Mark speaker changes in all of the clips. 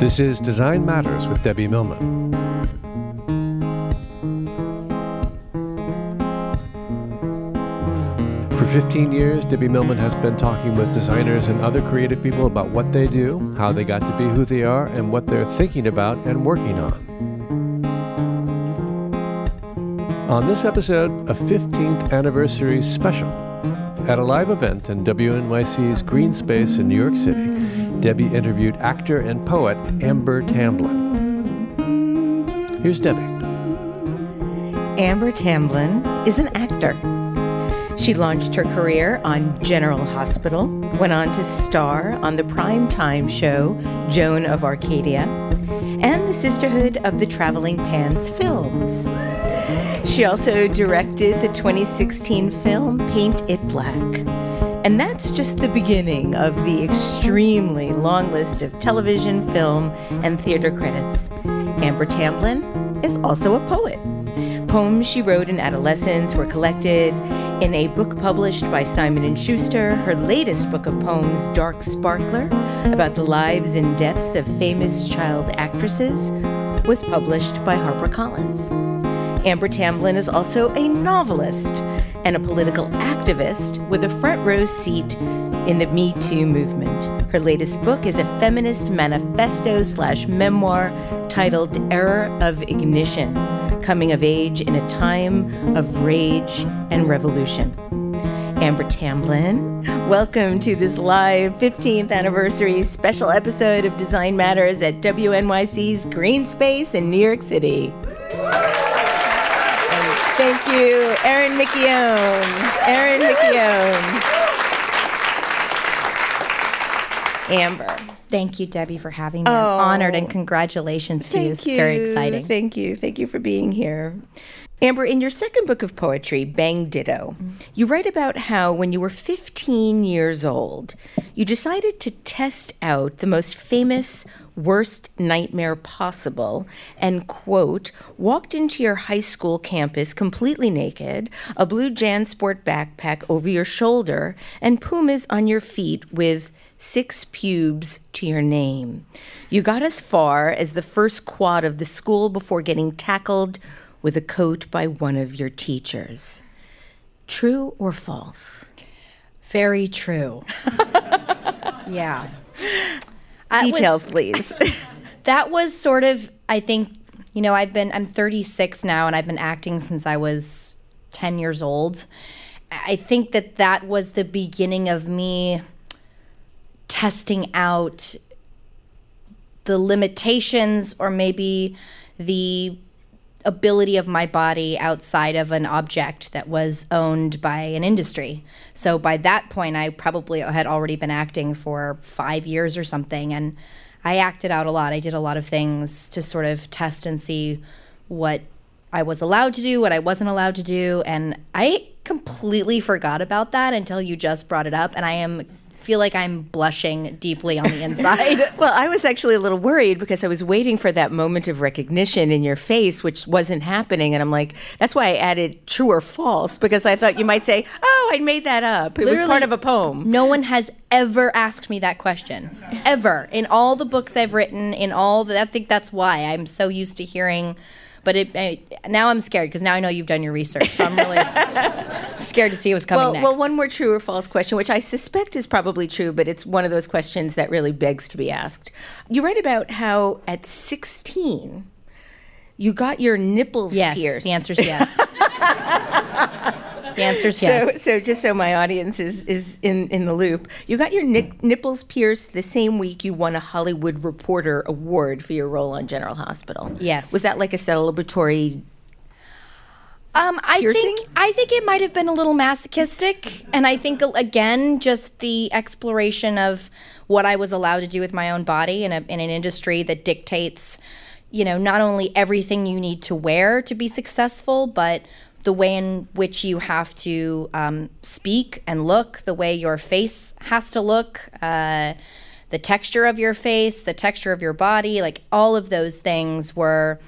Speaker 1: This is Design Matters with Debbie Millman. For 15 years, Debbie Millman has been talking with designers and other creative people about what they do, how they got to be who they are, and what they're thinking about and working on. On this episode, a 15th anniversary special. At a live event in WNYC's Green Space in New York City, Debbie interviewed actor and poet Amber Tamblyn. Here's Debbie.
Speaker 2: Amber Tamblyn is an actor. She launched her career on General Hospital, went on to star on the primetime show Joan of Arcadia, and the Sisterhood of the Traveling Pants films. She also directed the 2016 film Paint It Black. And that's just the beginning of the extremely long list of television, film, and theater credits. Amber Tamblyn is also a poet. Poems she wrote in adolescence were collected in a book published by Simon & Schuster. Her latest book of poems, Dark Sparkler, about the lives and deaths of famous child actresses, was published by HarperCollins. Amber Tamblyn is also a novelist and a political activist with a front row seat in the Me Too movement. Her latest book is a feminist manifesto slash memoir titled Era of Ignition Coming of Age in a Time of Rage and Revolution. Amber Tamblyn, welcome to this live 15th anniversary special episode of Design Matters at WNYC's Green Space in New York City. Thank you, Erin Micchione. Erin Micchione. Amber.
Speaker 3: Thank you, Debbie, for having me. I'm
Speaker 2: Oh.
Speaker 3: honored and oh, congratulations to you. It's very exciting.
Speaker 2: Thank you. Thank you for being here. Amber, in your second book of poetry, Bang Ditto, you write about how when you were 15 years old, you decided to test out the most famous worst nightmare possible and, quote, walked into your high school campus completely naked, a blue JanSport backpack over your shoulder, and pumas on your feet with six pubes to your name. You got as far as the first quad of the school before getting tackled with a coat by one of your teachers. True or false?
Speaker 3: Very true. yeah. That was-
Speaker 2: Details, please.
Speaker 3: that was sort of, I think, you know, I've been, I'm 36 now and I've been acting since I was 10 years old. I think that that was the beginning of me testing out the limitations or maybe the ability of my body outside of an object that was owned by an industry. So by that point, I probably had already been acting for five years or something. And I acted out a lot. I did a lot of things to sort of test and see what I was allowed to do, what I wasn't allowed to do. And I completely forgot about that until you just brought it up. And I am feel like I'm blushing deeply on the inside.
Speaker 2: well, I was actually a little worried because I was waiting for that moment of recognition in your face, which wasn't happening. And I'm like, that's why I added true or false, because I thought you might say, oh, I made that up. It was part of a poem.
Speaker 3: No one has ever asked me that question, ever. In all the books I've written, in all the, I think that's why I'm so used to hearing. But it, I, now I'm scared because now I know you've done your research, so I'm really scared to see what's coming
Speaker 2: Well,
Speaker 3: next.
Speaker 2: well, one more true or false question, which I suspect is probably true, but it's one of those questions that really begs to be asked. You write about how at 16, you got your nipples
Speaker 3: yes,
Speaker 2: pierced.
Speaker 3: the answer's yes. the answer
Speaker 2: is
Speaker 3: yes.
Speaker 2: so just so my audience is, is in, in the loop, you got your nip, nipples pierced the same week you won a Hollywood Reporter Award for your role on General Hospital.
Speaker 3: Yes.
Speaker 2: Was that like a celebratory?
Speaker 3: Um, I
Speaker 2: Piercing?
Speaker 3: think I think it might have been a little masochistic, and I think again, just the exploration of what I was allowed to do with my own body in a in an industry that dictates, you know, not only everything you need to wear to be successful, but the way in which you have to um, speak and look, the way your face has to look. Uh, the texture of your face, the texture of your body, like all of those things were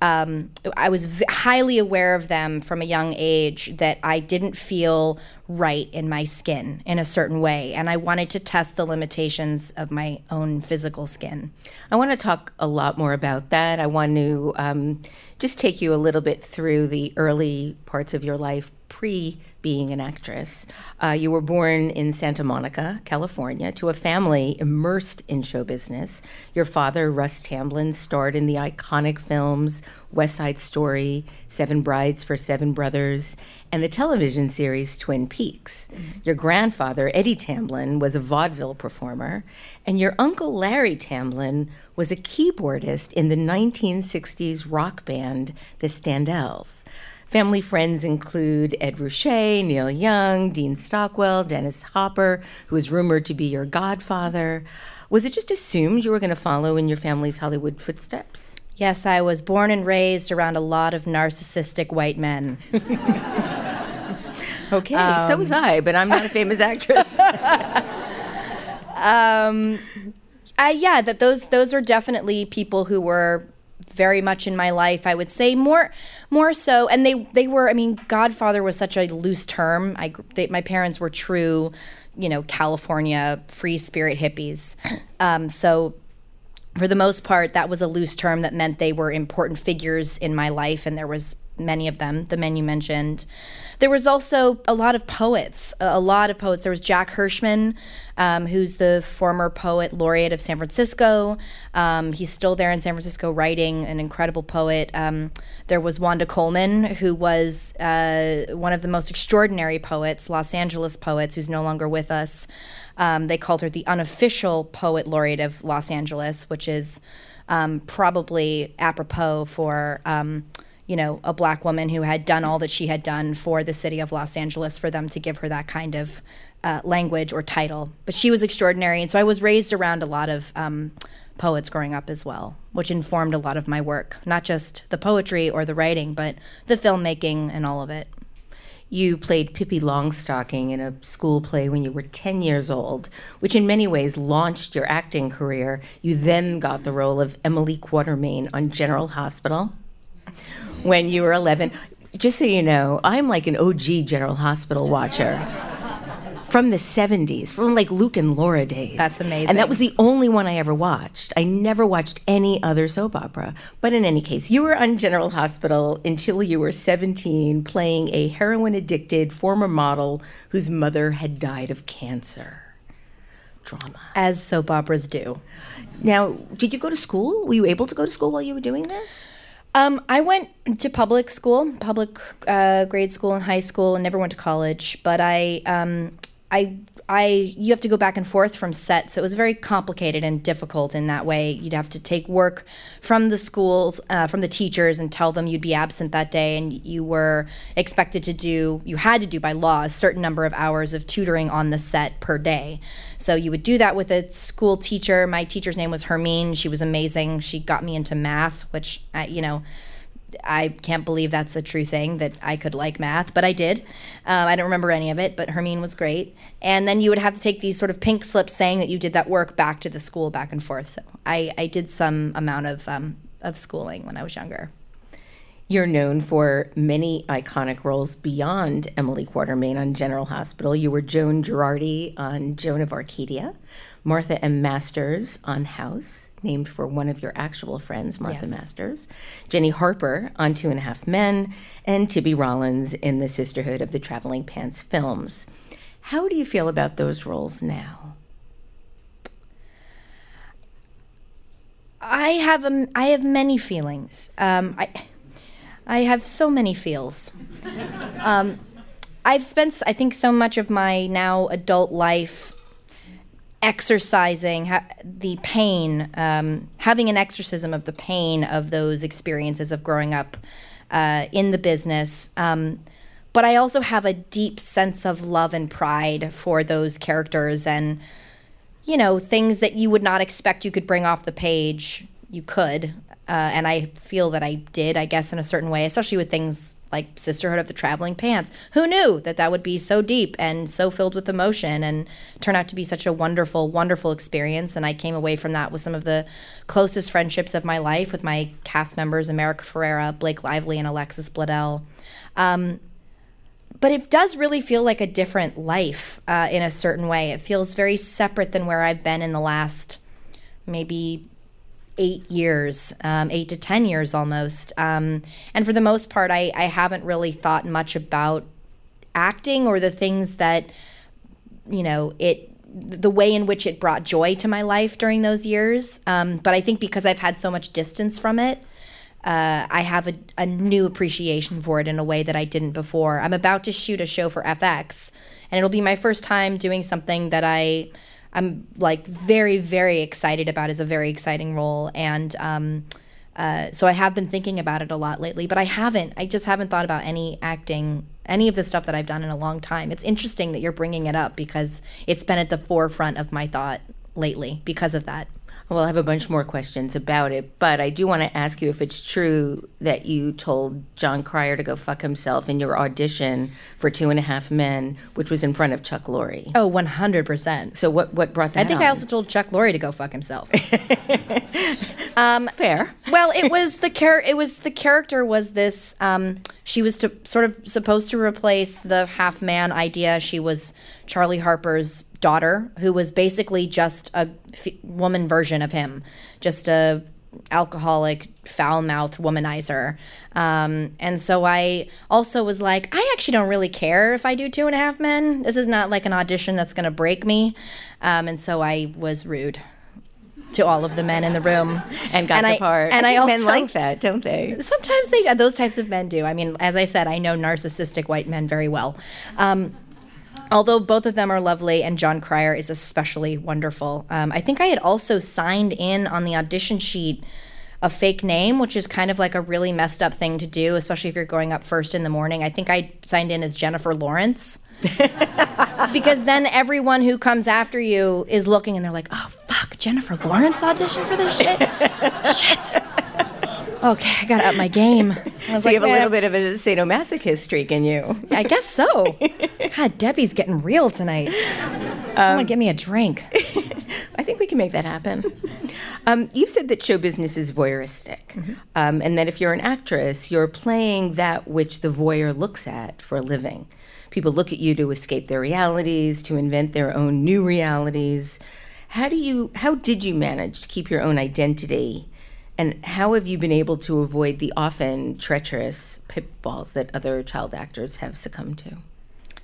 Speaker 3: um, I was v- highly aware of them from a young age that I didn't feel right in my skin in a certain way. And I wanted to test the limitations of my own physical skin.
Speaker 2: I want to talk a lot more about that. I want to um, just take you a little bit through the early parts of your life pre being an actress. Uh, you were born in Santa Monica, California, to a family immersed in show business. Your father, Russ Tamblyn, starred in the iconic films West Side Story, Seven Brides for Seven Brothers, and the television series Twin Peaks. Mm-hmm. Your grandfather, Eddie Tamblyn, was a vaudeville performer, and your uncle, Larry Tamblyn, was a keyboardist in the 1960s rock band, the Standells. Family friends include Ed Ruscha, Neil Young, Dean Stockwell, Dennis Hopper, who is rumored to be your godfather. Was it just assumed you were going to follow in your family's Hollywood footsteps?
Speaker 3: Yes, I was born and raised around a lot of narcissistic white men.
Speaker 2: okay, um, so was I, but I'm not a famous actress.
Speaker 3: um, I, yeah, that those those are definitely people who were very much in my life. I would say more, more so. And they they were. I mean, Godfather was such a loose term. I they, my parents were true, you know, California free spirit hippies. Um, so for the most part, that was a loose term that meant they were important figures in my life, and there was many of them, the men you mentioned. There was also a lot of poets, a lot of poets. There was Jack Hirschman, um, who's the former poet laureate of San Francisco. Um, he's still there in San Francisco writing, an incredible poet. Um, there was Wanda Coleman, who was uh, one of the most extraordinary poets, Los Angeles poets, who's no longer with us. Um, they called her the unofficial poet laureate of Los Angeles, which is um, probably apropos for um, you know, a black woman who had done all that she had done for the city of Los Angeles for them to give her that kind of uh, language or title. But she was extraordinary. And so I was raised around a lot of um, poets growing up as well, which informed a lot of my work, not just the poetry or the writing, but the filmmaking and all of it.
Speaker 2: You played Pippi Longstocking in a school play when you were 10 years old, which in many ways launched your acting career. You then got the role of Emily Quatermain on General Hospital when you were 11. Just so you know, I'm like an OG General Hospital watcher. from the 70s, from like Luke and Laura days.
Speaker 3: That's amazing.
Speaker 2: And that was the only one I ever watched. I never watched any other soap opera. But in any case, you were on General Hospital until you were 17, playing a heroin addicted former model whose mother had died of cancer. Drama.
Speaker 3: As soap operas do.
Speaker 2: Now, did you go to school? Were you able to go to school while you were doing this?
Speaker 3: Um, I went to public school, public uh, grade school and high school, and never went to college. But I, um, I I you have to go back and forth from set, so it was very complicated and difficult in that way. You'd have to take work from the schools, uh, from the teachers, and tell them you'd be absent that day, and you were expected to do, you had to do by law a certain number of hours of tutoring on the set per day. So you would do that with a school teacher. My teacher's name was Hermine. She was amazing. She got me into math, which uh, you know I can't believe that's a true thing that I could like math, but I did. Um, I don't remember any of it, but Hermine was great. And then you would have to take these sort of pink slips saying that you did that work back to the school, back and forth. So I, I did some amount of um, of schooling when I was younger.
Speaker 2: You're known for many iconic roles beyond Emily Quatermain on General Hospital. You were Joan Girardi on Joan of Arcadia, Martha M. Masters on House, named for one of your actual friends, Martha yes. Masters, Jenny Harper on Two and a Half Men, and Tibby Rollins in the Sisterhood of the Traveling Pants films. How do you feel about those roles now?
Speaker 3: I have a, I have many feelings. Um, I I have so many feels. Um, I've spent I think so much of my now adult life exercising ha- the pain, um, having an exorcism of the pain of those experiences of growing up uh, in the business. Um, but I also have a deep sense of love and pride for those characters and, you know, things that you would not expect you could bring off the page, you could. Uh, and I feel that I did, I guess, in a certain way, especially with things like Sisterhood of the Traveling Pants. Who knew that that would be so deep and so filled with emotion and turn out to be such a wonderful, wonderful experience? And I came away from that with some of the closest friendships of my life with my cast members, America Ferrera, Blake Lively, and Alexis Bledel. Um, but it does really feel like a different life uh, in a certain way. It feels very separate than where I've been in the last maybe eight years, um, eight to 10 years almost. Um, and for the most part, I, I haven't really thought much about acting or the things that, you know, it, the way in which it brought joy to my life during those years. Um, but I think because I've had so much distance from it, uh, I have a, a new appreciation for it in a way that I didn't before. I'm about to shoot a show for FX, and it'll be my first time doing something that I I'm like very very excited about. is a very exciting role, and um, uh, so I have been thinking about it a lot lately. But I haven't. I just haven't thought about any acting, any of the stuff that I've done in a long time. It's interesting that you're bringing it up because it's been at the forefront of my thought lately because of that.
Speaker 2: Well, I have a bunch more questions about it, but I do want to ask you if it's true that you told Jon Cryer to go fuck himself in your audition for Two and a Half Men, which was in front of Chuck Lorre.
Speaker 3: Oh, 100%.
Speaker 2: So what, what brought that
Speaker 3: I think
Speaker 2: on?
Speaker 3: I also told Chuck Lorre to go fuck himself.
Speaker 2: um, Fair.
Speaker 3: well, it was the char- it was the character was this um, she was to, sort of supposed to replace the half man idea. She was Charlie Harper's daughter, who was basically just a f- woman version of him, just a alcoholic, foul mouthed womanizer. Um, and so I also was like, I actually don't really care if I do two and a half men. This is not like an audition that's going to break me. Um, and so I was rude to all of the men in the room
Speaker 2: and got
Speaker 3: and
Speaker 2: the
Speaker 3: I,
Speaker 2: part.
Speaker 3: And
Speaker 2: I,
Speaker 3: I, also
Speaker 2: men like that, don't they?
Speaker 3: Sometimes they those types of men do. I mean, as I said, I know narcissistic white men very well. Um, although both of them are lovely and Jon Cryer is especially wonderful. Um, I think I had also signed in on the audition sheet a fake name, which is kind of like a really messed up thing to do, especially if you're going up first in the morning. I think I signed in as Jennifer Lawrence. because then everyone who comes after you is looking and they're like, oh, fuck, Jennifer Lawrence auditioned for this shit? shit. Okay, I gotta up my game.
Speaker 2: I was so like, you have a little bit of a sadomasochist streak in you.
Speaker 3: I guess so. God, Debbie's getting real tonight. Someone um, give me a drink.
Speaker 2: I think we can make that happen. Um, you've said that show business is voyeuristic, mm-hmm. um, and that if you're an actress, you're playing that which the voyeur looks at for a living people look at you to escape their realities, to invent their own new realities. How do you how did you manage to keep your own identity? And how have you been able to avoid the often treacherous pitfalls that other child actors have succumbed to?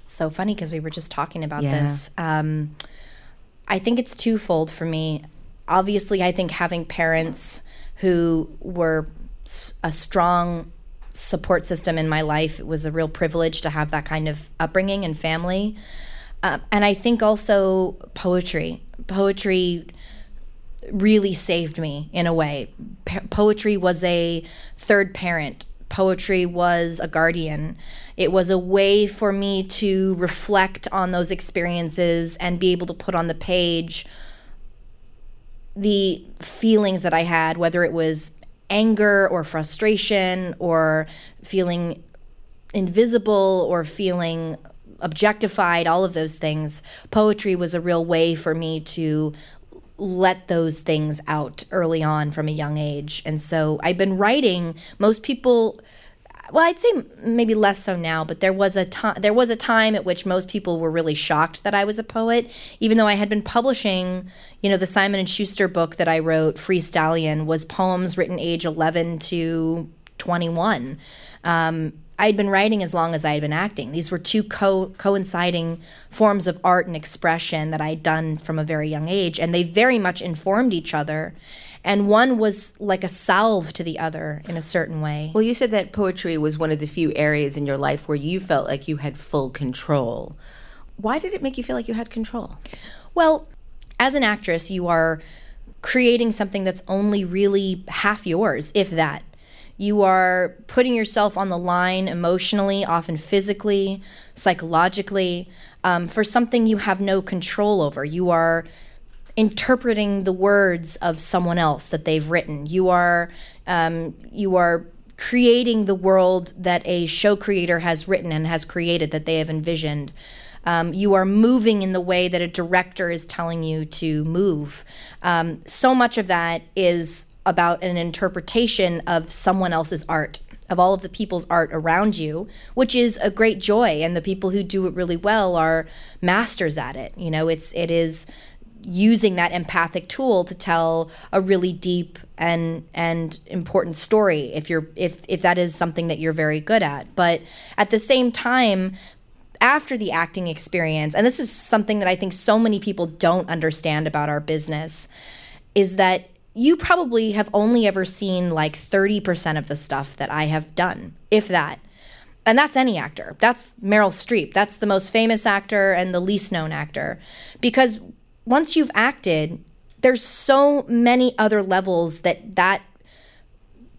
Speaker 3: So funny because we were just talking about yeah. this. Um, I think it's twofold for me. Obviously, I think having parents who were a strong support system in my life. It was a real privilege to have that kind of upbringing and family. Uh, and I think also poetry. Poetry really saved me in a way. poetry was a third parent. Poetry was a guardian. It was a way for me to reflect on those experiences and be able to put on the page the feelings that I had, whether it was anger or frustration or feeling invisible or feeling objectified, all of those things, poetry was a real way for me to let those things out early on from a young age. And so I've been writing. Most people well, I'd say maybe less so now, but there was a time there was a time at which most people were really shocked that I was a poet, even though I had been publishing, you know, the Simon and Schuster book that I wrote, Free Stallion, was poems written age 11 to 21. Um, I'd been writing as long as I had been acting. These were two co- coinciding forms of art and expression that I'd done from a very young age, and they very much informed each other and one was like a salve to the other in a certain way.
Speaker 2: Well, you said that poetry was one of the few areas in your life where you felt like you had full control. Why did it make you feel like you had control?
Speaker 3: Well, as an actress, you are creating something that's only really half yours, if that. You are putting yourself on the line emotionally, often physically, psychologically, um, for something you have no control over. You are interpreting the words of someone else that they've written. You are um, you are creating the world that a show creator has written and has created that they have envisioned. Um, you are moving in the way that a director is telling you to move. Um, so much of that is about an interpretation of someone else's art of all of the people's art around you, which is a great joy. And the people who do it really well are masters at it. You know, it's it is using that empathic tool to tell a really deep and and important story if you're if if that is something that you're very good at but at the same time after the acting experience and this is something that I think so many people don't understand about our business is that you probably have only ever seen like 30% of the stuff that I have done, if that. And that's any actor. That's Meryl Streep. That's the most famous actor and the least known actor. Because once you've acted, there's so many other levels that that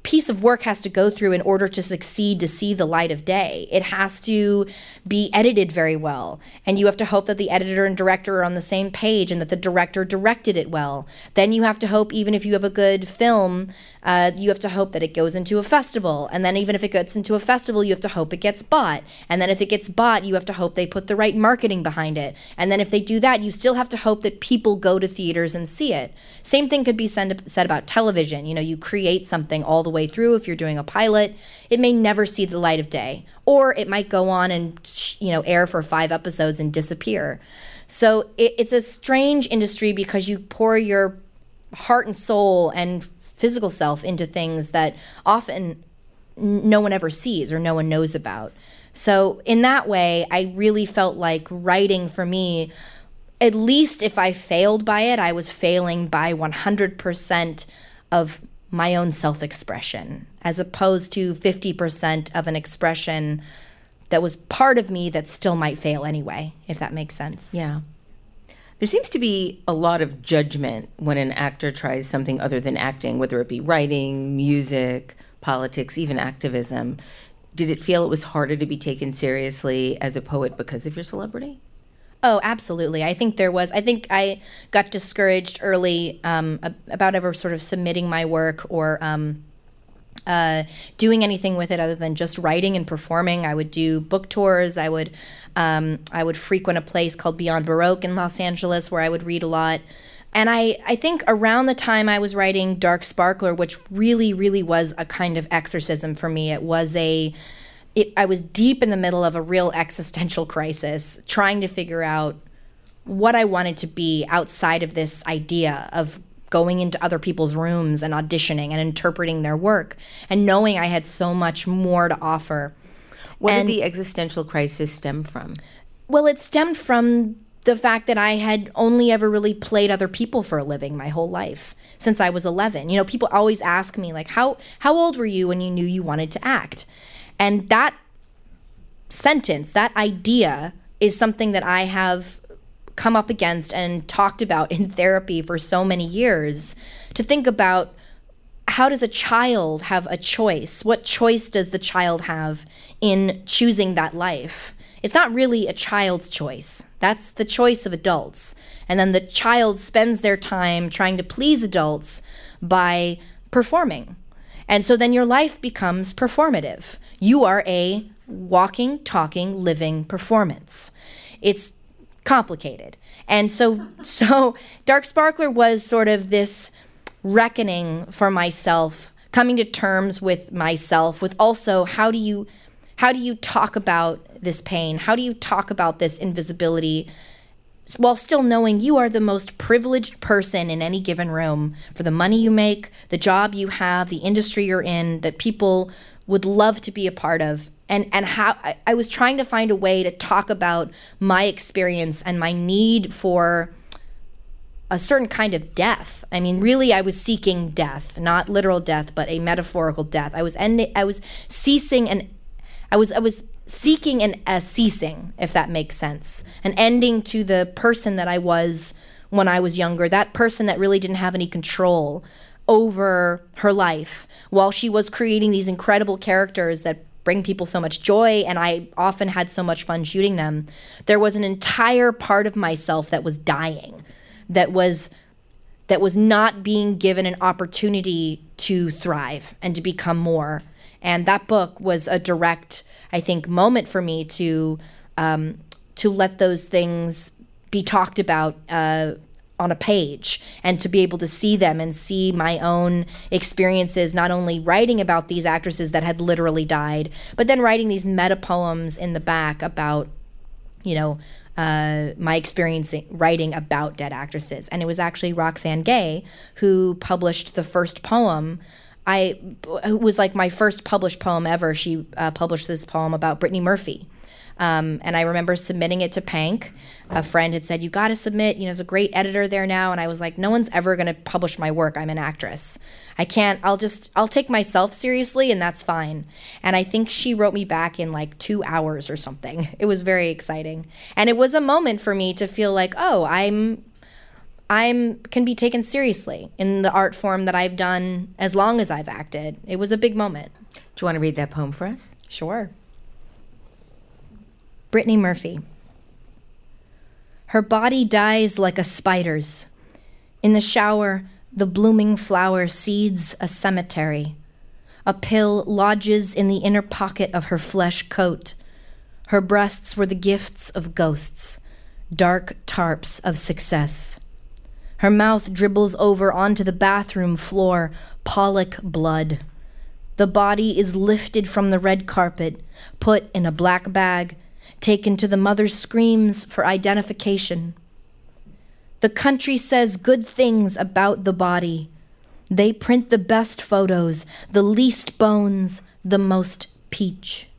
Speaker 3: piece of work has to go through in order to succeed to see the light of day. It has to be edited very well. And you have to hope that the editor and director are on the same page and that the director directed it well. Then you have to hope, even if you have a good film, uh, you have to hope that it goes into a festival. And then even if it gets into a festival, you have to hope it gets bought. And then if it gets bought, you have to hope they put the right marketing behind it. And then if they do that, you still have to hope that people go to theaters and see it. Same thing could be said about television. You know, you create something all the way through. If you're doing a pilot, it may never see the light of day, or it might go on and you know air for five episodes and disappear. So it, it's a strange industry because you pour your heart and soul and physical self into things that often no one ever sees or no one knows about. So, in that way, I really felt like writing for me, at least if I failed by it, I was failing by 100% of my own self expression, as opposed to 50% of an expression that was part of me that still might fail anyway, if that makes sense.
Speaker 2: Yeah. There seems to be a lot of judgment when an actor tries something other than acting, whether it be writing, music, politics, even activism. Did it feel it was harder to be taken seriously as a poet because of your celebrity?
Speaker 3: Oh, absolutely. I think there was. I think I got discouraged early um, about ever sort of submitting my work or um, uh, doing anything with it other than just writing and performing. I would do book tours. I would um, I would frequent a place called Beyond Baroque in Los Angeles where I would read a lot. And I, I think around the time I was writing Dark Sparkler, which really, really was a kind of exorcism for me, it was a, it, I was deep in the middle of a real existential crisis, trying to figure out what I wanted to be outside of this idea of going into other people's rooms and auditioning and interpreting their work and knowing I had so much more to offer.
Speaker 2: Where and, did the existential crisis stem from?
Speaker 3: Well, it stemmed from the fact that I had only ever really played other people for a living my whole life since I was 11. You know, people always ask me like how how old were you when you knew you wanted to act? And that sentence, that idea is something that I have come up against and talked about in therapy for so many years to think about how does a child have a choice? What choice does the child have in choosing that life? It's not really a child's choice. That's the choice of adults. And then the child spends their time trying to please adults by performing. And so then your life becomes performative. You are a walking, talking, living performance. It's complicated. And so so Dark Sparkler was sort of this reckoning for myself, coming to terms with myself with also how do you how do you talk about this pain? How do you talk about this invisibility while still knowing you are the most privileged person in any given room for the money you make, the job you have, the industry you're in that people would love to be a part of and and how I, I was trying to find a way to talk about my experience and my need for a certain kind of death. I mean, really, I was seeking death, not literal death, but a metaphorical death. I was ending. I was ceasing and I was I was seeking and a ceasing, if that makes sense, an ending to the person that I was when I was younger. That person that really didn't have any control over her life while she was creating these incredible characters that bring people so much joy and I often had so much fun shooting them. There was an entire part of myself that was dying, that was that was not being given an opportunity to thrive and to become more. And that book was a direct, I think, moment for me to um, to let those things be talked about uh, on a page and to be able to see them and see my own experiences, not only writing about these actresses that had literally died, but then writing these meta poems in the back about, you know, uh, my experience writing about dead actresses. And it was actually Roxane Gay who published the first poem. I was like my first published poem ever. She uh, published this poem about Brittany Murphy um, and I remember submitting it to Pank. A friend had said, You got to submit. You know, there's a great editor there now. And I was like, No one's ever going to publish my work. I'm an actress. I can't, I'll just, I'll take myself seriously and that's fine. And I think she wrote me back in like two hours or something. It was very exciting. And it was a moment for me to feel like, Oh, I'm I'm can be taken seriously in the art form that I've done as long as I've acted. It was a big moment.
Speaker 2: Do you want to read that poem for us?
Speaker 3: Sure. Brittany Murphy. Her body dies like a spider's. In the shower, the blooming flower seeds a cemetery. A pill lodges in the inner pocket of her flesh coat. Her breasts were the gifts of ghosts, dark tarps of success. Her mouth dribbles over onto the bathroom floor, Pollock blood. The body is lifted from the red carpet, put in a black bag, taken to the mother's screams for identification. The country says good things about the body. They print the best photos, the least bones, the most peach.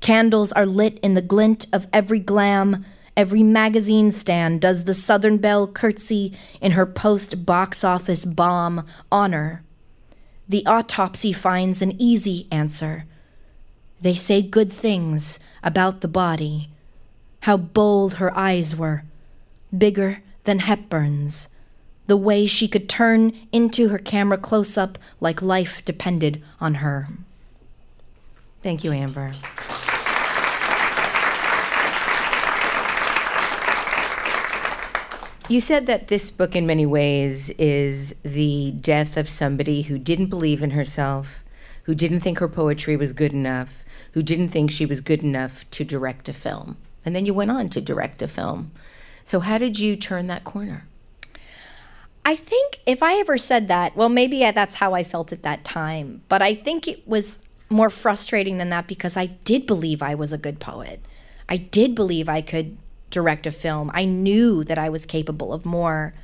Speaker 3: Candles are lit in the glint of every glam. Every magazine stand does the Southern Belle curtsy in her post box office bomb honor. The autopsy finds an easy answer. They say good things about the body, how bold her eyes were, bigger than Hepburn's, the way she could turn into her camera close up like life depended on her.
Speaker 2: Thank you, Amber. You said that this book, in many ways, is the death of somebody who didn't believe in herself, who didn't think her poetry was good enough, who didn't think she was good enough to direct a film. And then you went on to direct a film. So, how did you turn that corner?
Speaker 3: I think if I ever said that, well, maybe that's how I felt at that time. But I think it was more frustrating than that because I did believe I was a good poet. I did believe I could direct a film. I knew that I was capable of more.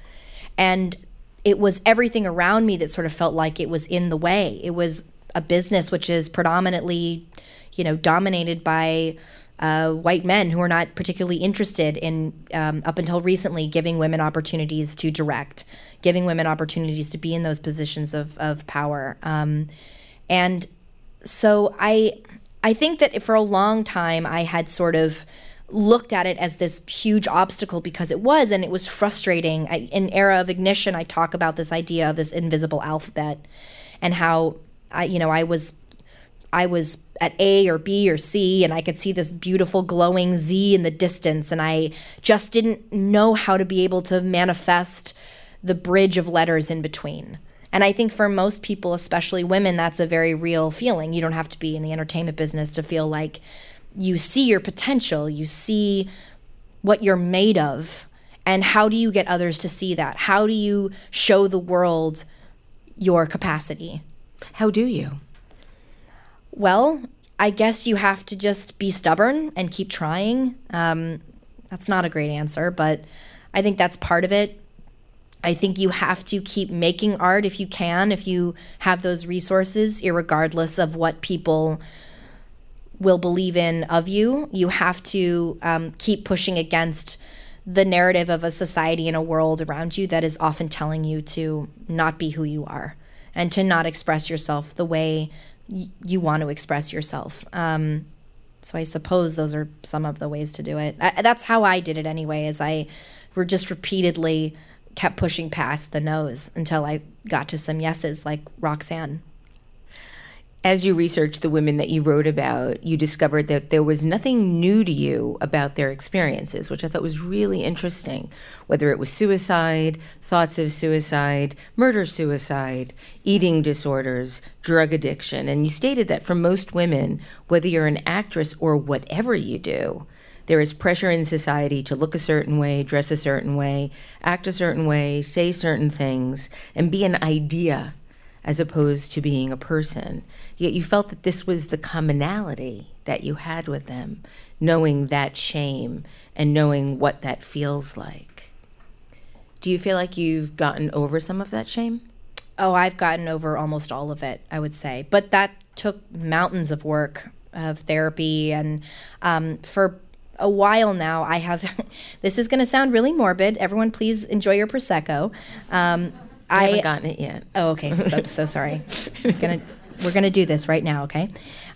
Speaker 3: And it was everything around me that sort of felt like it was in the way. It was a business which is predominantly you know, dominated by uh, white men who are not particularly interested in, um, up until recently, giving women opportunities to direct, giving women opportunities to be in those positions of, of power. Um, and so I, I think that for a long time I had sort of looked at it as this huge obstacle because it was, and it was frustrating. I, in Era of Ignition, I talk about this idea of this invisible alphabet and how I, you know, I was I was at A or B or C and I could see this beautiful glowing Z in the distance and I just didn't know how to be able to manifest the bridge of letters in between. And I think for most people, especially women, that's a very real feeling. You don't have to be in the entertainment business to feel like you see your potential, you see what you're made of. And how do you get others to see that? How do you show the world your capacity?
Speaker 2: How do you?
Speaker 3: Well, I guess you have to just be stubborn and keep trying. Um, that's not a great answer, but I think that's part of it. I think you have to keep making art if you can, if you have those resources, regardless of what people will believe in of you. You have to um, keep pushing against the narrative of a society and a world around you that is often telling you to not be who you are and to not express yourself the way you want to express yourself. Um, so I suppose those are some of the ways to do it. I, that's how I did it anyway. As I were just repeatedly kept pushing past the no's until I got to some yeses, like Roxane.
Speaker 2: As you researched the women that you wrote about, you discovered that there was nothing new to you about their experiences, which I thought was really interesting. Whether it was suicide, thoughts of suicide, murder suicide, eating disorders, drug addiction. And you stated that for most women, whether you're an actress or whatever you do, there is pressure in society to look a certain way, dress a certain way, act a certain way, say certain things, and be an idea as opposed to being a person. Yet you felt that this was the commonality that you had with them, knowing that shame and knowing what that feels like. Do you feel like you've gotten over some of that shame?
Speaker 3: Oh, I've gotten over almost all of it, I would say. But that took mountains of work, of therapy. And um, for a while now, I have, this is going to sound really morbid. Everyone, please enjoy your Prosecco. Um,
Speaker 2: I haven't gotten it yet.
Speaker 3: Oh, okay. So so sorry. gonna we're gonna do this right now. Okay.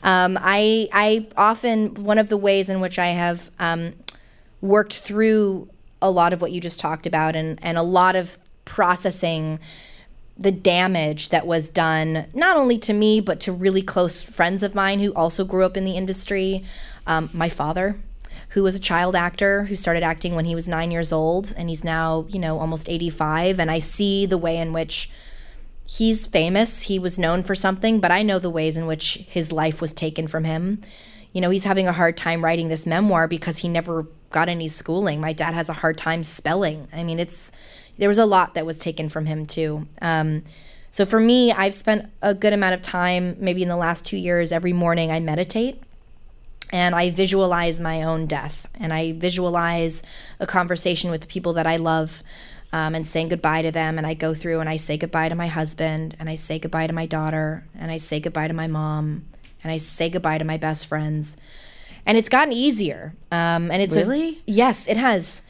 Speaker 3: Um, I I often one of the ways in which I have um, worked through a lot of what you just talked about and and a lot of processing the damage that was done not only to me but to really close friends of mine who also grew up in the industry. Um, my father who was a child actor who started acting when he was nine years old, and he's now, you know, almost 85. And I see the way in which he's famous. He was known for something, but I know the ways in which his life was taken from him. You know, he's having a hard time writing this memoir because he never got any schooling. My dad has a hard time spelling. I mean, it's there was a lot that was taken from him too. Um, so for me, I've spent a good amount of time, maybe in the last two years, every morning I meditate and I visualize my own death and I visualize a conversation with the people that I love um, and saying goodbye to them. And I go through and I say goodbye to my husband and I say goodbye to my daughter and I say goodbye to my mom and I say goodbye to my best friends. And it's gotten easier. Um, and it's
Speaker 2: really?
Speaker 3: A, yes, it has.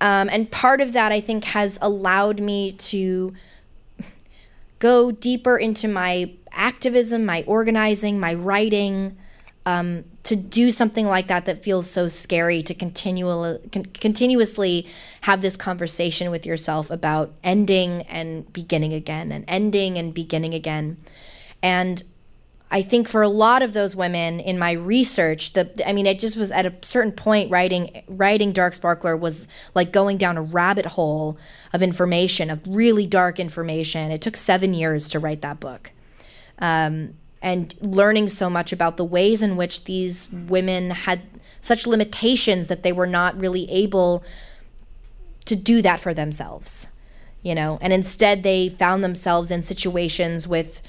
Speaker 3: Um, and part of that, I think, has allowed me to go deeper into my activism, my organizing, my writing, um, to do something like that that feels so scary to continually con- continuously have this conversation with yourself about ending and beginning again and ending and beginning again and I think for a lot of those women in my research, the I mean, it just was at a certain point writing writing Dark Sparkler was like going down a rabbit hole of information, of really dark information. It took seven years to write that book. Um, and learning so much about the ways in which these women had such limitations that they were not really able to do that for themselves you know? And instead they found themselves in situations with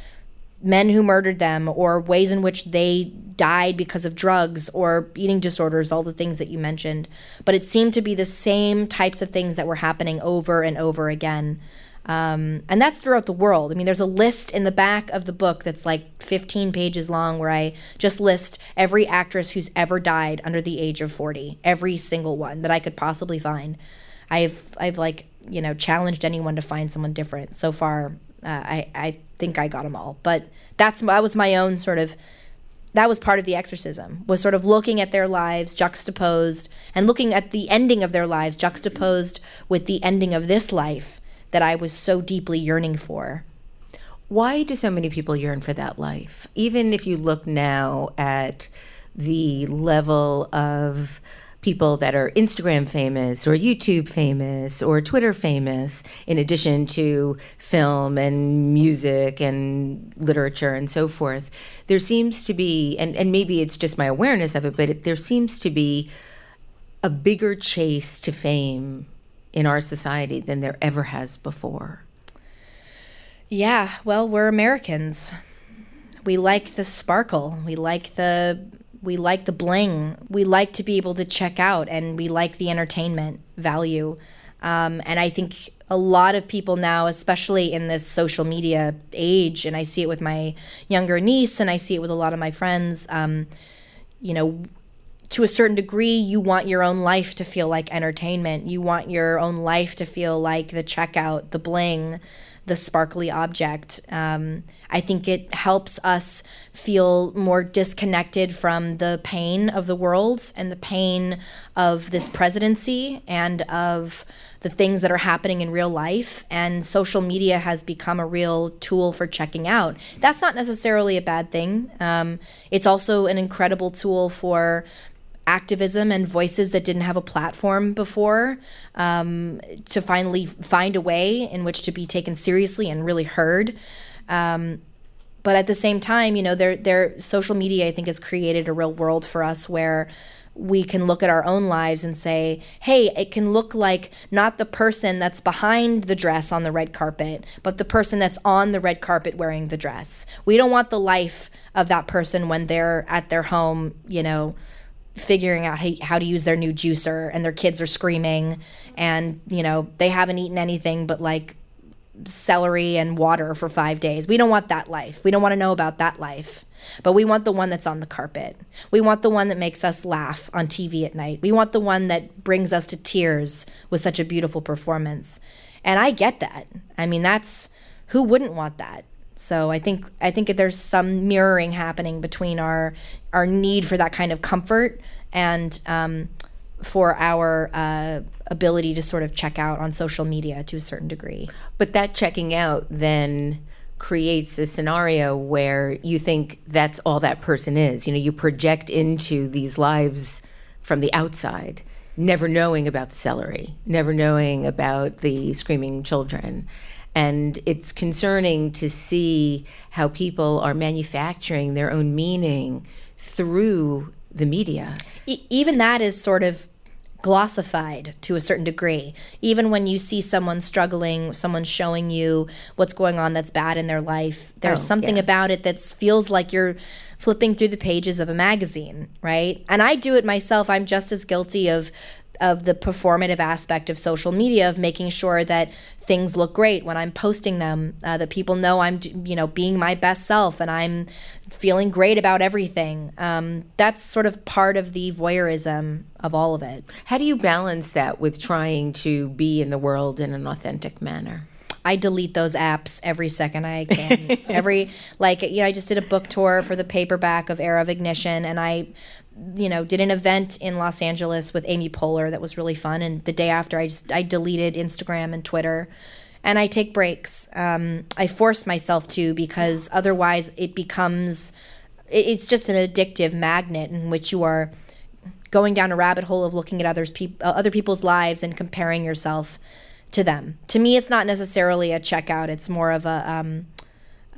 Speaker 3: men who murdered them or ways in which they died because of drugs or eating disorders all the things that you mentioned. But it seemed to be the same types of things that were happening over and over again um, and that's throughout the world. I mean, there's a list in the back of the book that's like 15 pages long where I just list every actress who's ever died under the age of 40, every single one that I could possibly find. I've, I've like, you know, challenged anyone to find someone different. So far, uh, I, I think I got them all. But that's that was my own sort of that was part of the exorcism was sort of looking at their lives juxtaposed and looking at the ending of their lives juxtaposed with the ending of this life that I was so deeply yearning for.
Speaker 2: Why do so many people yearn for that life? Even if you look now at the level of people that are Instagram famous or YouTube famous or Twitter famous, in addition to film and music and literature and so forth, there seems to be, and, and maybe it's just my awareness of it, but it, there seems to be a bigger chase to fame in our society than there ever has before.
Speaker 3: Yeah, well, we're Americans. We like the sparkle. We like the we like the bling. We like to be able to check out, and we like the entertainment value. Um, and I think a lot of people now, especially in this social media age, and I see it with my younger niece, and I see it with a lot of my friends. Um, you know, to a certain degree, you want your own life to feel like entertainment. You want your own life to feel like the checkout, the bling, the sparkly object. Um, I think it helps us feel more disconnected from the pain of the world and the pain of this presidency and of the things that are happening in real life. And social media has become a real tool for checking out. That's not necessarily a bad thing. Um, it's also an incredible tool for activism and voices that didn't have a platform before um, to finally find a way in which to be taken seriously and really heard. Um, but at the same time, you know, their their social media I think has created a real world for us where we can look at our own lives and say, hey, it can look like not the person that's behind the dress on the red carpet, but the person that's on the red carpet wearing the dress. We don't want the life of that person when they're at their home, you know, figuring out how to use their new juicer and their kids are screaming and, you know, they haven't eaten anything but like celery and water for five days. We don't want that life. We don't want to know about that life. But we want the one that's on the carpet. We want the one that makes us laugh on TV at night. We want the one that brings us to tears with such a beautiful performance. And I get that. I mean, that's who wouldn't want that? So I think I think there's some mirroring happening between our our need for that kind of comfort and um, for our uh, ability to sort of check out on social media to a certain degree.
Speaker 2: But that checking out then creates a scenario where you think that's all that person is. You know, you project into these lives from the outside, never knowing about the celery, never knowing about the screaming children. And it's concerning to see how people are manufacturing their own meaning through the media.
Speaker 3: E- even that is sort of glossified to a certain degree. Even when you see someone struggling, someone showing you what's going on that's bad in their life, there's oh, something yeah. about it that feels like you're flipping through the pages of a magazine, right? And I do it myself. I'm just as guilty of of the performative aspect of social media of making sure that things look great when I'm posting them, uh, that people know I'm, you know, being my best self and I'm feeling great about everything. Um, that's sort of part of the voyeurism of all of it.
Speaker 2: How do you balance that with trying to be in the world in an authentic manner?
Speaker 3: I delete those apps every second I can. every like you know, I just did a book tour for the paperback of Era of Ignition, and I you know, did an event in Los Angeles with Amy Poehler that was really fun. And the day after, I just I deleted Instagram and Twitter, and I take breaks. Um, I force myself to because otherwise it becomes it's just an addictive magnet in which you are going down a rabbit hole of looking at others peop- uh, other people's lives and comparing yourself to them. To me, it's not necessarily a checkout. It's more of a um,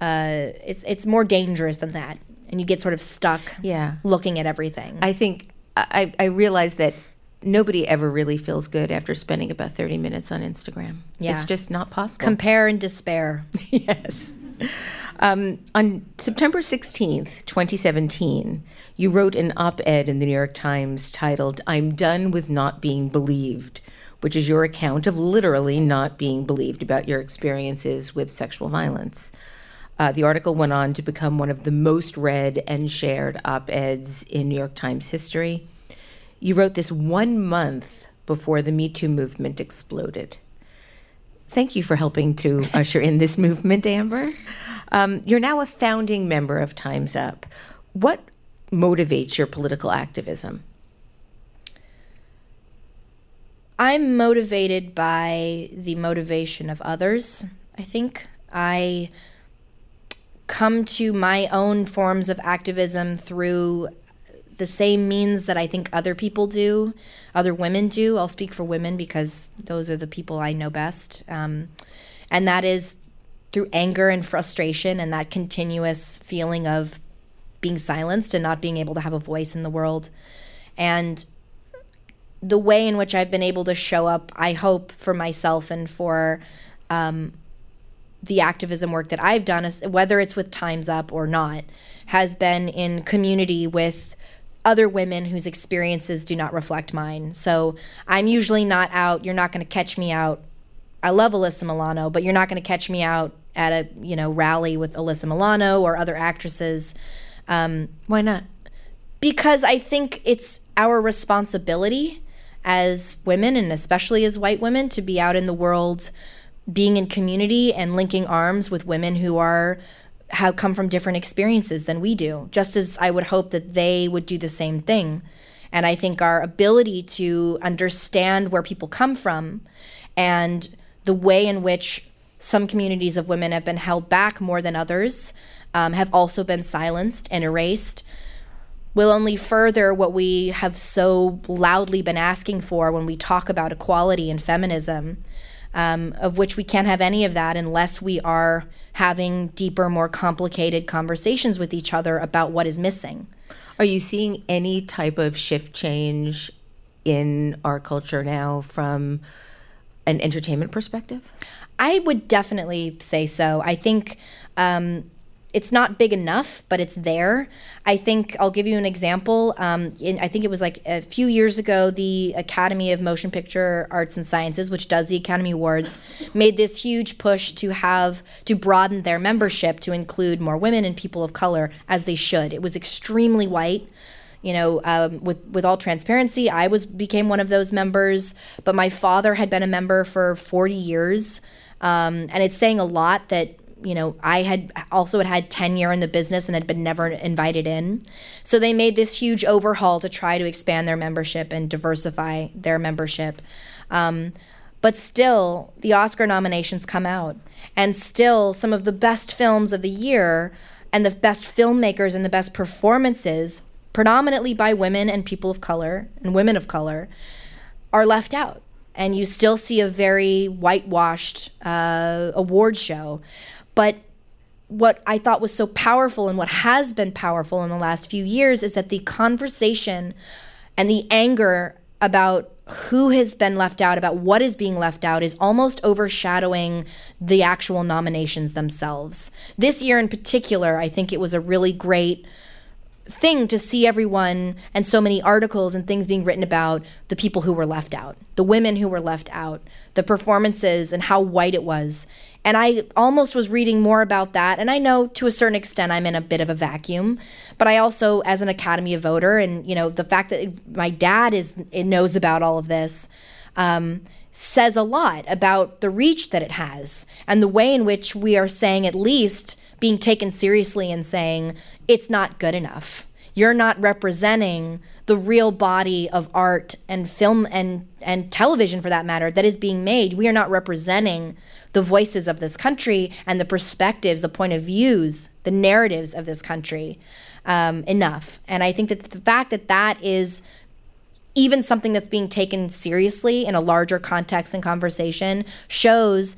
Speaker 3: uh, it's it's more dangerous than that and you get sort of stuck
Speaker 2: yeah.
Speaker 3: looking at everything.
Speaker 2: I think I, I realize that nobody ever really feels good after spending about 30 minutes on Instagram. Yeah. It's just not possible.
Speaker 3: Compare and despair.
Speaker 2: yes. Um, on September 16th, 2017, you wrote an op ed in the New York Times titled, I'm Done with Not Being Believed, which is your account of literally not being believed about your experiences with sexual violence. Uh, the article went on to become one of the most read and shared op eds in New York Times history. You wrote this one month before the Me Too movement exploded. Thank you for helping to usher in this movement, Amber. Um, you're now a founding member of Time's Up. What motivates your political activism?
Speaker 3: I'm motivated by the motivation of others, I think. I come to my own forms of activism through the same means that I think other people do, other women do. I'll speak for women because those are the people I know best. Um, and that is through anger and frustration and that continuous feeling of being silenced and not being able to have a voice in the world. And the way in which I've been able to show up, I hope, for myself and for um, the activism work that I've done, whether it's with Time's Up or not, has been in community with other women whose experiences do not reflect mine. So I'm usually not out. You're not going to catch me out. I love Alyssa Milano, but you're not going to catch me out at a you know rally with Alyssa Milano or other actresses.
Speaker 2: Um, Why not?
Speaker 3: Because I think it's our responsibility as women and especially as white women to be out in the world being in community and linking arms with women who are have come from different experiences than we do just as i would hope that they would do the same thing. And i think our ability to understand where people come from and the way in which some communities of women have been held back more than others um, have also been silenced and erased will only further what we have so loudly been asking for when we talk about equality and feminism, um, of which we can't have any of that unless we are having deeper, more complicated conversations with each other about what is missing.
Speaker 2: Are you seeing any type of shift change in our culture now from an entertainment perspective?
Speaker 3: I would definitely say so. I think um, it's not big enough, but it's there. I think I'll give you an example. Um, in, I think it was like a few years ago, the Academy of Motion Picture Arts and Sciences, which does the Academy Awards, made this huge push to have to broaden their membership to include more women and people of color, as they should. It was extremely white. You know, um, with with all transparency, I was became one of those members, but my father had been a member for forty years. Um, and it's saying a lot that you know, I had also had had tenure in the business and had been never invited in. So they made this huge overhaul to try to expand their membership and diversify their membership. Um, but still, the Oscar nominations come out, and still, some of the best films of the year and the best filmmakers and the best performances, predominantly by women and people of color and women of color, are left out. And you still see a very whitewashed uh, award show. But what I thought was so powerful and what has been powerful in the last few years is that the conversation and the anger about who has been left out, about what is being left out, is almost overshadowing the actual nominations themselves. This year in particular, I think it was a really great thing to see everyone and so many articles and things being written about the people who were left out, the women who were left out, the performances and how white it was. And I almost was reading more about that. And I know to a certain extent I'm in a bit of a vacuum, but I also, as an Academy voter, and you know the fact that my dad is it knows about all of this. Um, says a lot about the reach that it has and the way in which we are saying at least being taken seriously and saying it's not good enough. You're not representing the real body of art and film and and television for that matter that is being made. We are not representing the voices of this country and the perspectives, the point of views, the narratives of this country um, enough. And I think that the fact that that is even something that's being taken seriously in a larger context and conversation shows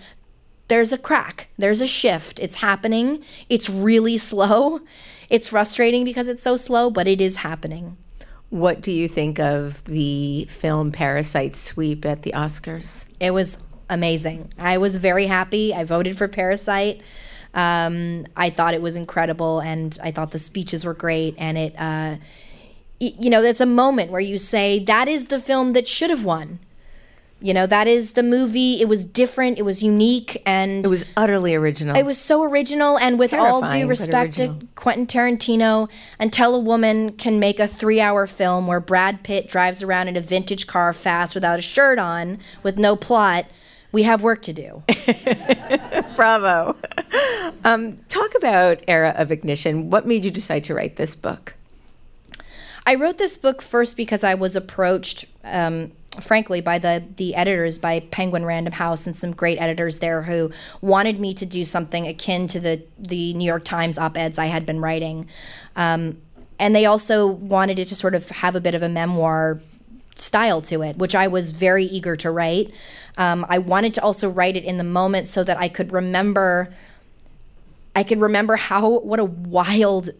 Speaker 3: there's a crack, there's a shift. It's happening. It's really slow. It's frustrating because it's so slow, but it is happening.
Speaker 2: What do you think of the film Parasite sweep at the Oscars?
Speaker 3: It was amazing. I was very happy. I voted for Parasite. Um, I thought it was incredible, and I thought the speeches were great. And it, uh, you know, it's a moment where you say that is the film that should have won. You know, that is the movie. It was different. It was unique, and
Speaker 2: it was utterly original.
Speaker 3: It was so original, and with Terrifying, all due respect to Quentin Tarantino, until a woman can make a three-hour film where Brad Pitt drives around in a vintage car fast without a shirt on, with no plot, we have work to do.
Speaker 2: Bravo. Um, talk about Era of Ignition. What made you decide to write this book?
Speaker 3: I wrote this book first because I was approached, um, frankly, by the the editors, by Penguin Random House, and some great editors there who wanted me to do something akin to the the New York Times op eds I had been writing, um, and they also wanted it to sort of have a bit of a memoir style to it, which I was very eager to write. Um, I wanted to also write it in the moment so that I could remember. I could remember how what a wild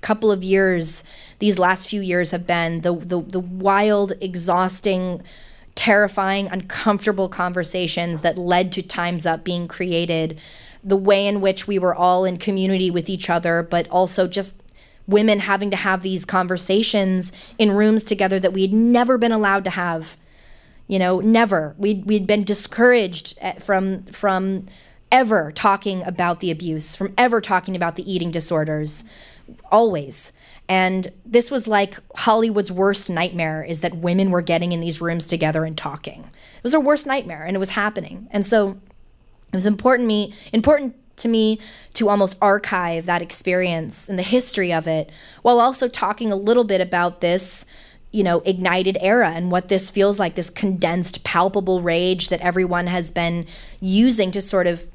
Speaker 3: couple of years these last few years have been the the, the wild, exhausting, terrifying, uncomfortable conversations that led to Times Up being created. The way in which we were all in community with each other, but also just women having to have these conversations in rooms together that we had never been allowed to have. You know, never. We'd, we'd been discouraged eh, from, from ever talking about the abuse, from ever talking about the eating disorders, always. And this was like Hollywood's worst nightmare is that women were getting in these rooms together and talking. It was our worst nightmare and it was happening. And so it was important me important to me to almost archive that experience and the history of it while also talking a little bit about this you know ignited era and what this feels like this condensed palpable rage that everyone has been using to sort of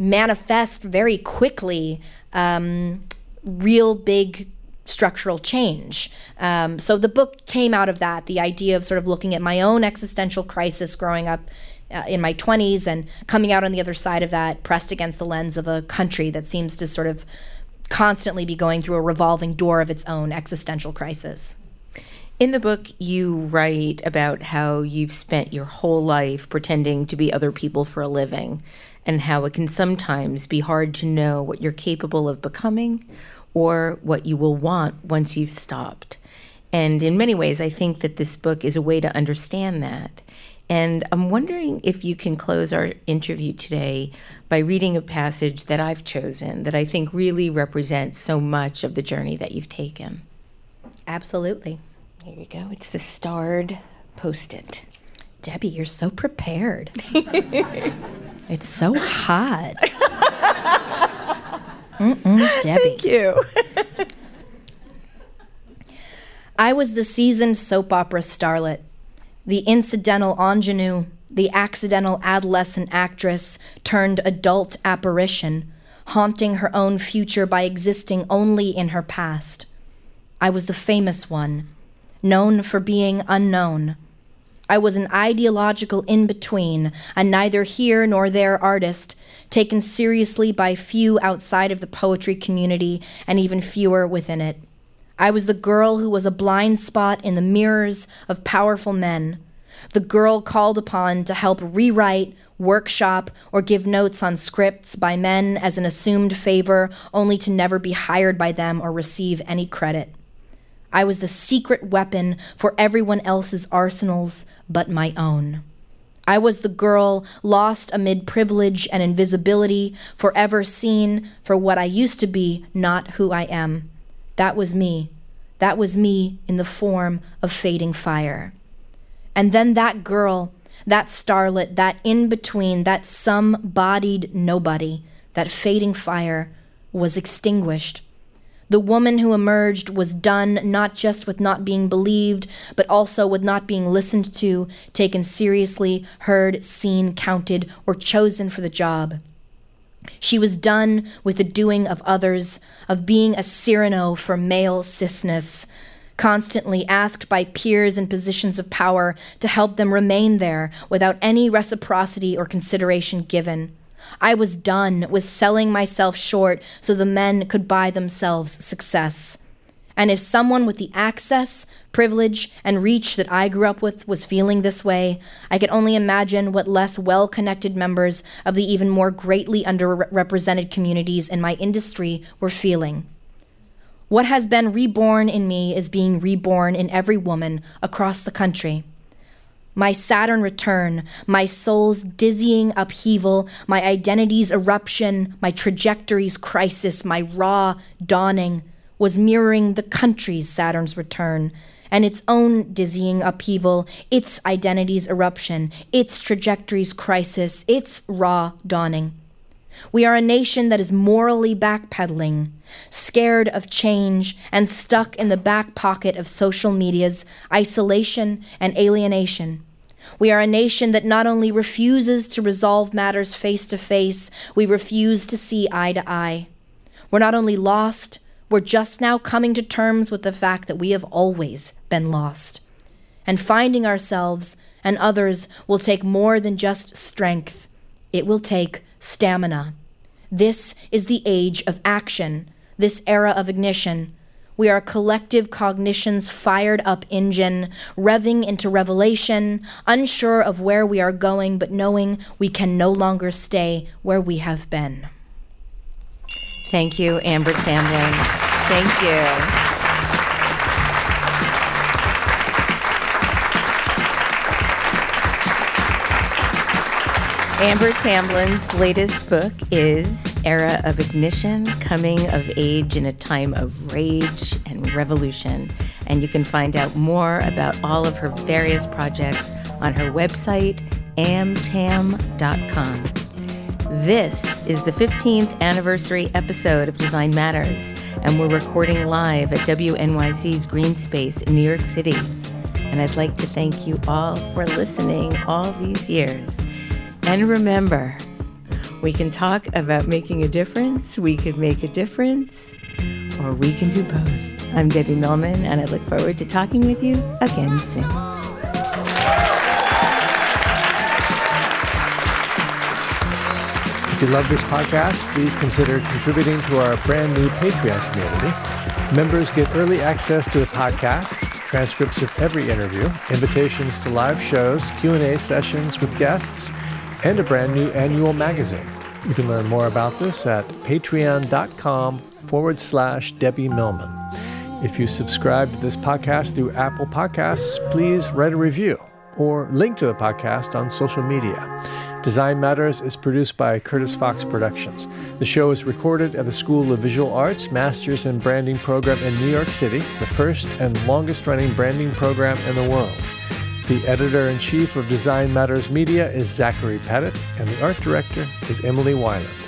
Speaker 3: manifest very quickly um, real big structural change. Um, so the book came out of that, the idea of sort of looking at my own existential crisis growing up uh, in my 20s and coming out on the other side of that, pressed against the lens of a country that seems to sort of constantly be going through a revolving door of its own existential crisis.
Speaker 2: In the book, you write about how you've spent your whole life pretending to be other people for a living, and how it can sometimes be hard to know what you're capable of becoming or what you will want once you've stopped. And in many ways, I think that this book is a way to understand that. And I'm wondering if you can close our interview today by reading a passage that I've chosen that I think really represents so much of the journey that you've taken.
Speaker 3: Absolutely.
Speaker 2: Here you go. It's the starred post it.
Speaker 3: Debbie, you're so prepared. it's so hot.
Speaker 2: Thank you.
Speaker 3: I was the seasoned soap opera starlet the incidental ingenue, the accidental adolescent actress turned adult apparition, haunting her own future by existing only in her past. I was the famous one, known for being unknown. I was an ideological in between, a neither here nor there artist, taken seriously by few outside of the poetry community and even fewer within it. I was the girl who was a blind spot in the mirrors of powerful men, the girl called upon to help rewrite, workshop, or give notes on scripts by men as an assumed favor, only to never be hired by them or receive any credit. I was the secret weapon for everyone else's arsenals but my own. I was the girl lost amid privilege and invisibility, forever seen for what I used to be, not who I am. That was me. That was me in the form of fading fire. And then that girl, that starlet, that in between, that some bodied nobody, that fading fire, was extinguished. The woman who emerged was done not just with not being believed, but also with not being listened to, taken seriously, heard, seen, counted, or chosen for the job. She was done with the doing of others, of being a Cyrano for male cisness, constantly asked by peers in positions of power to help them remain there without any reciprocity or consideration given. I was done with selling myself short so the men could buy themselves success. And if someone with the access, privilege, and reach that I grew up with was feeling this way, I could only imagine what less well connected members of the even more greatly underrepresented communities in my industry were feeling. What has been reborn in me is being reborn in every woman across the country. My Saturn return, my soul's dizzying upheaval, my identity's eruption, my trajectory's crisis, my raw dawning was mirroring the country's Saturn's return and its own dizzying upheaval, its identity's eruption, its trajectory's crisis, its raw dawning. We are a nation that is morally backpedaling, scared of change, and stuck in the back pocket of social media's isolation and alienation. We are a nation that not only refuses to resolve matters face to face, we refuse to see eye to eye. We're not only lost, we're just now coming to terms with the fact that we have always been lost. And finding ourselves and others will take more than just strength, it will take stamina. This is the age of action, this era of ignition. We are collective cognition's fired up engine, revving into revelation, unsure of where we are going, but knowing we can no longer stay where we have been.
Speaker 2: Thank you, Amber Tamblyn. Thank you. Amber Tamblyn's latest book is era of ignition, coming of age in a time of rage and revolution. And you can find out more about all of her various projects on her website, amtam.com. This is the 15th anniversary episode of Design Matters, and we're recording live at WNYC's Green Space in New York City. And I'd like to thank you all for listening all these years. And remember, we can talk about making a difference, we could make a difference, or we can do both. I'm Debbie Millman, and I look forward to talking with you again soon.
Speaker 1: If you love this podcast, please consider contributing to our brand new Patreon community. Members get early access to the podcast, transcripts of every interview, invitations to live shows, Q&A sessions with guests, and a brand new annual magazine. You can learn more about this at patreon.com forward slash Debbie Millman. If you subscribe to this podcast through Apple Podcasts, please write a review or link to the podcast on social media. Design Matters is produced by Curtis Fox Productions. The show is recorded at the School of Visual Arts Masters in Branding program in New York City, the first and longest running branding program in the world. The editor in chief of Design Matters Media is Zachary Pettit, and the art director is Emily Weiland.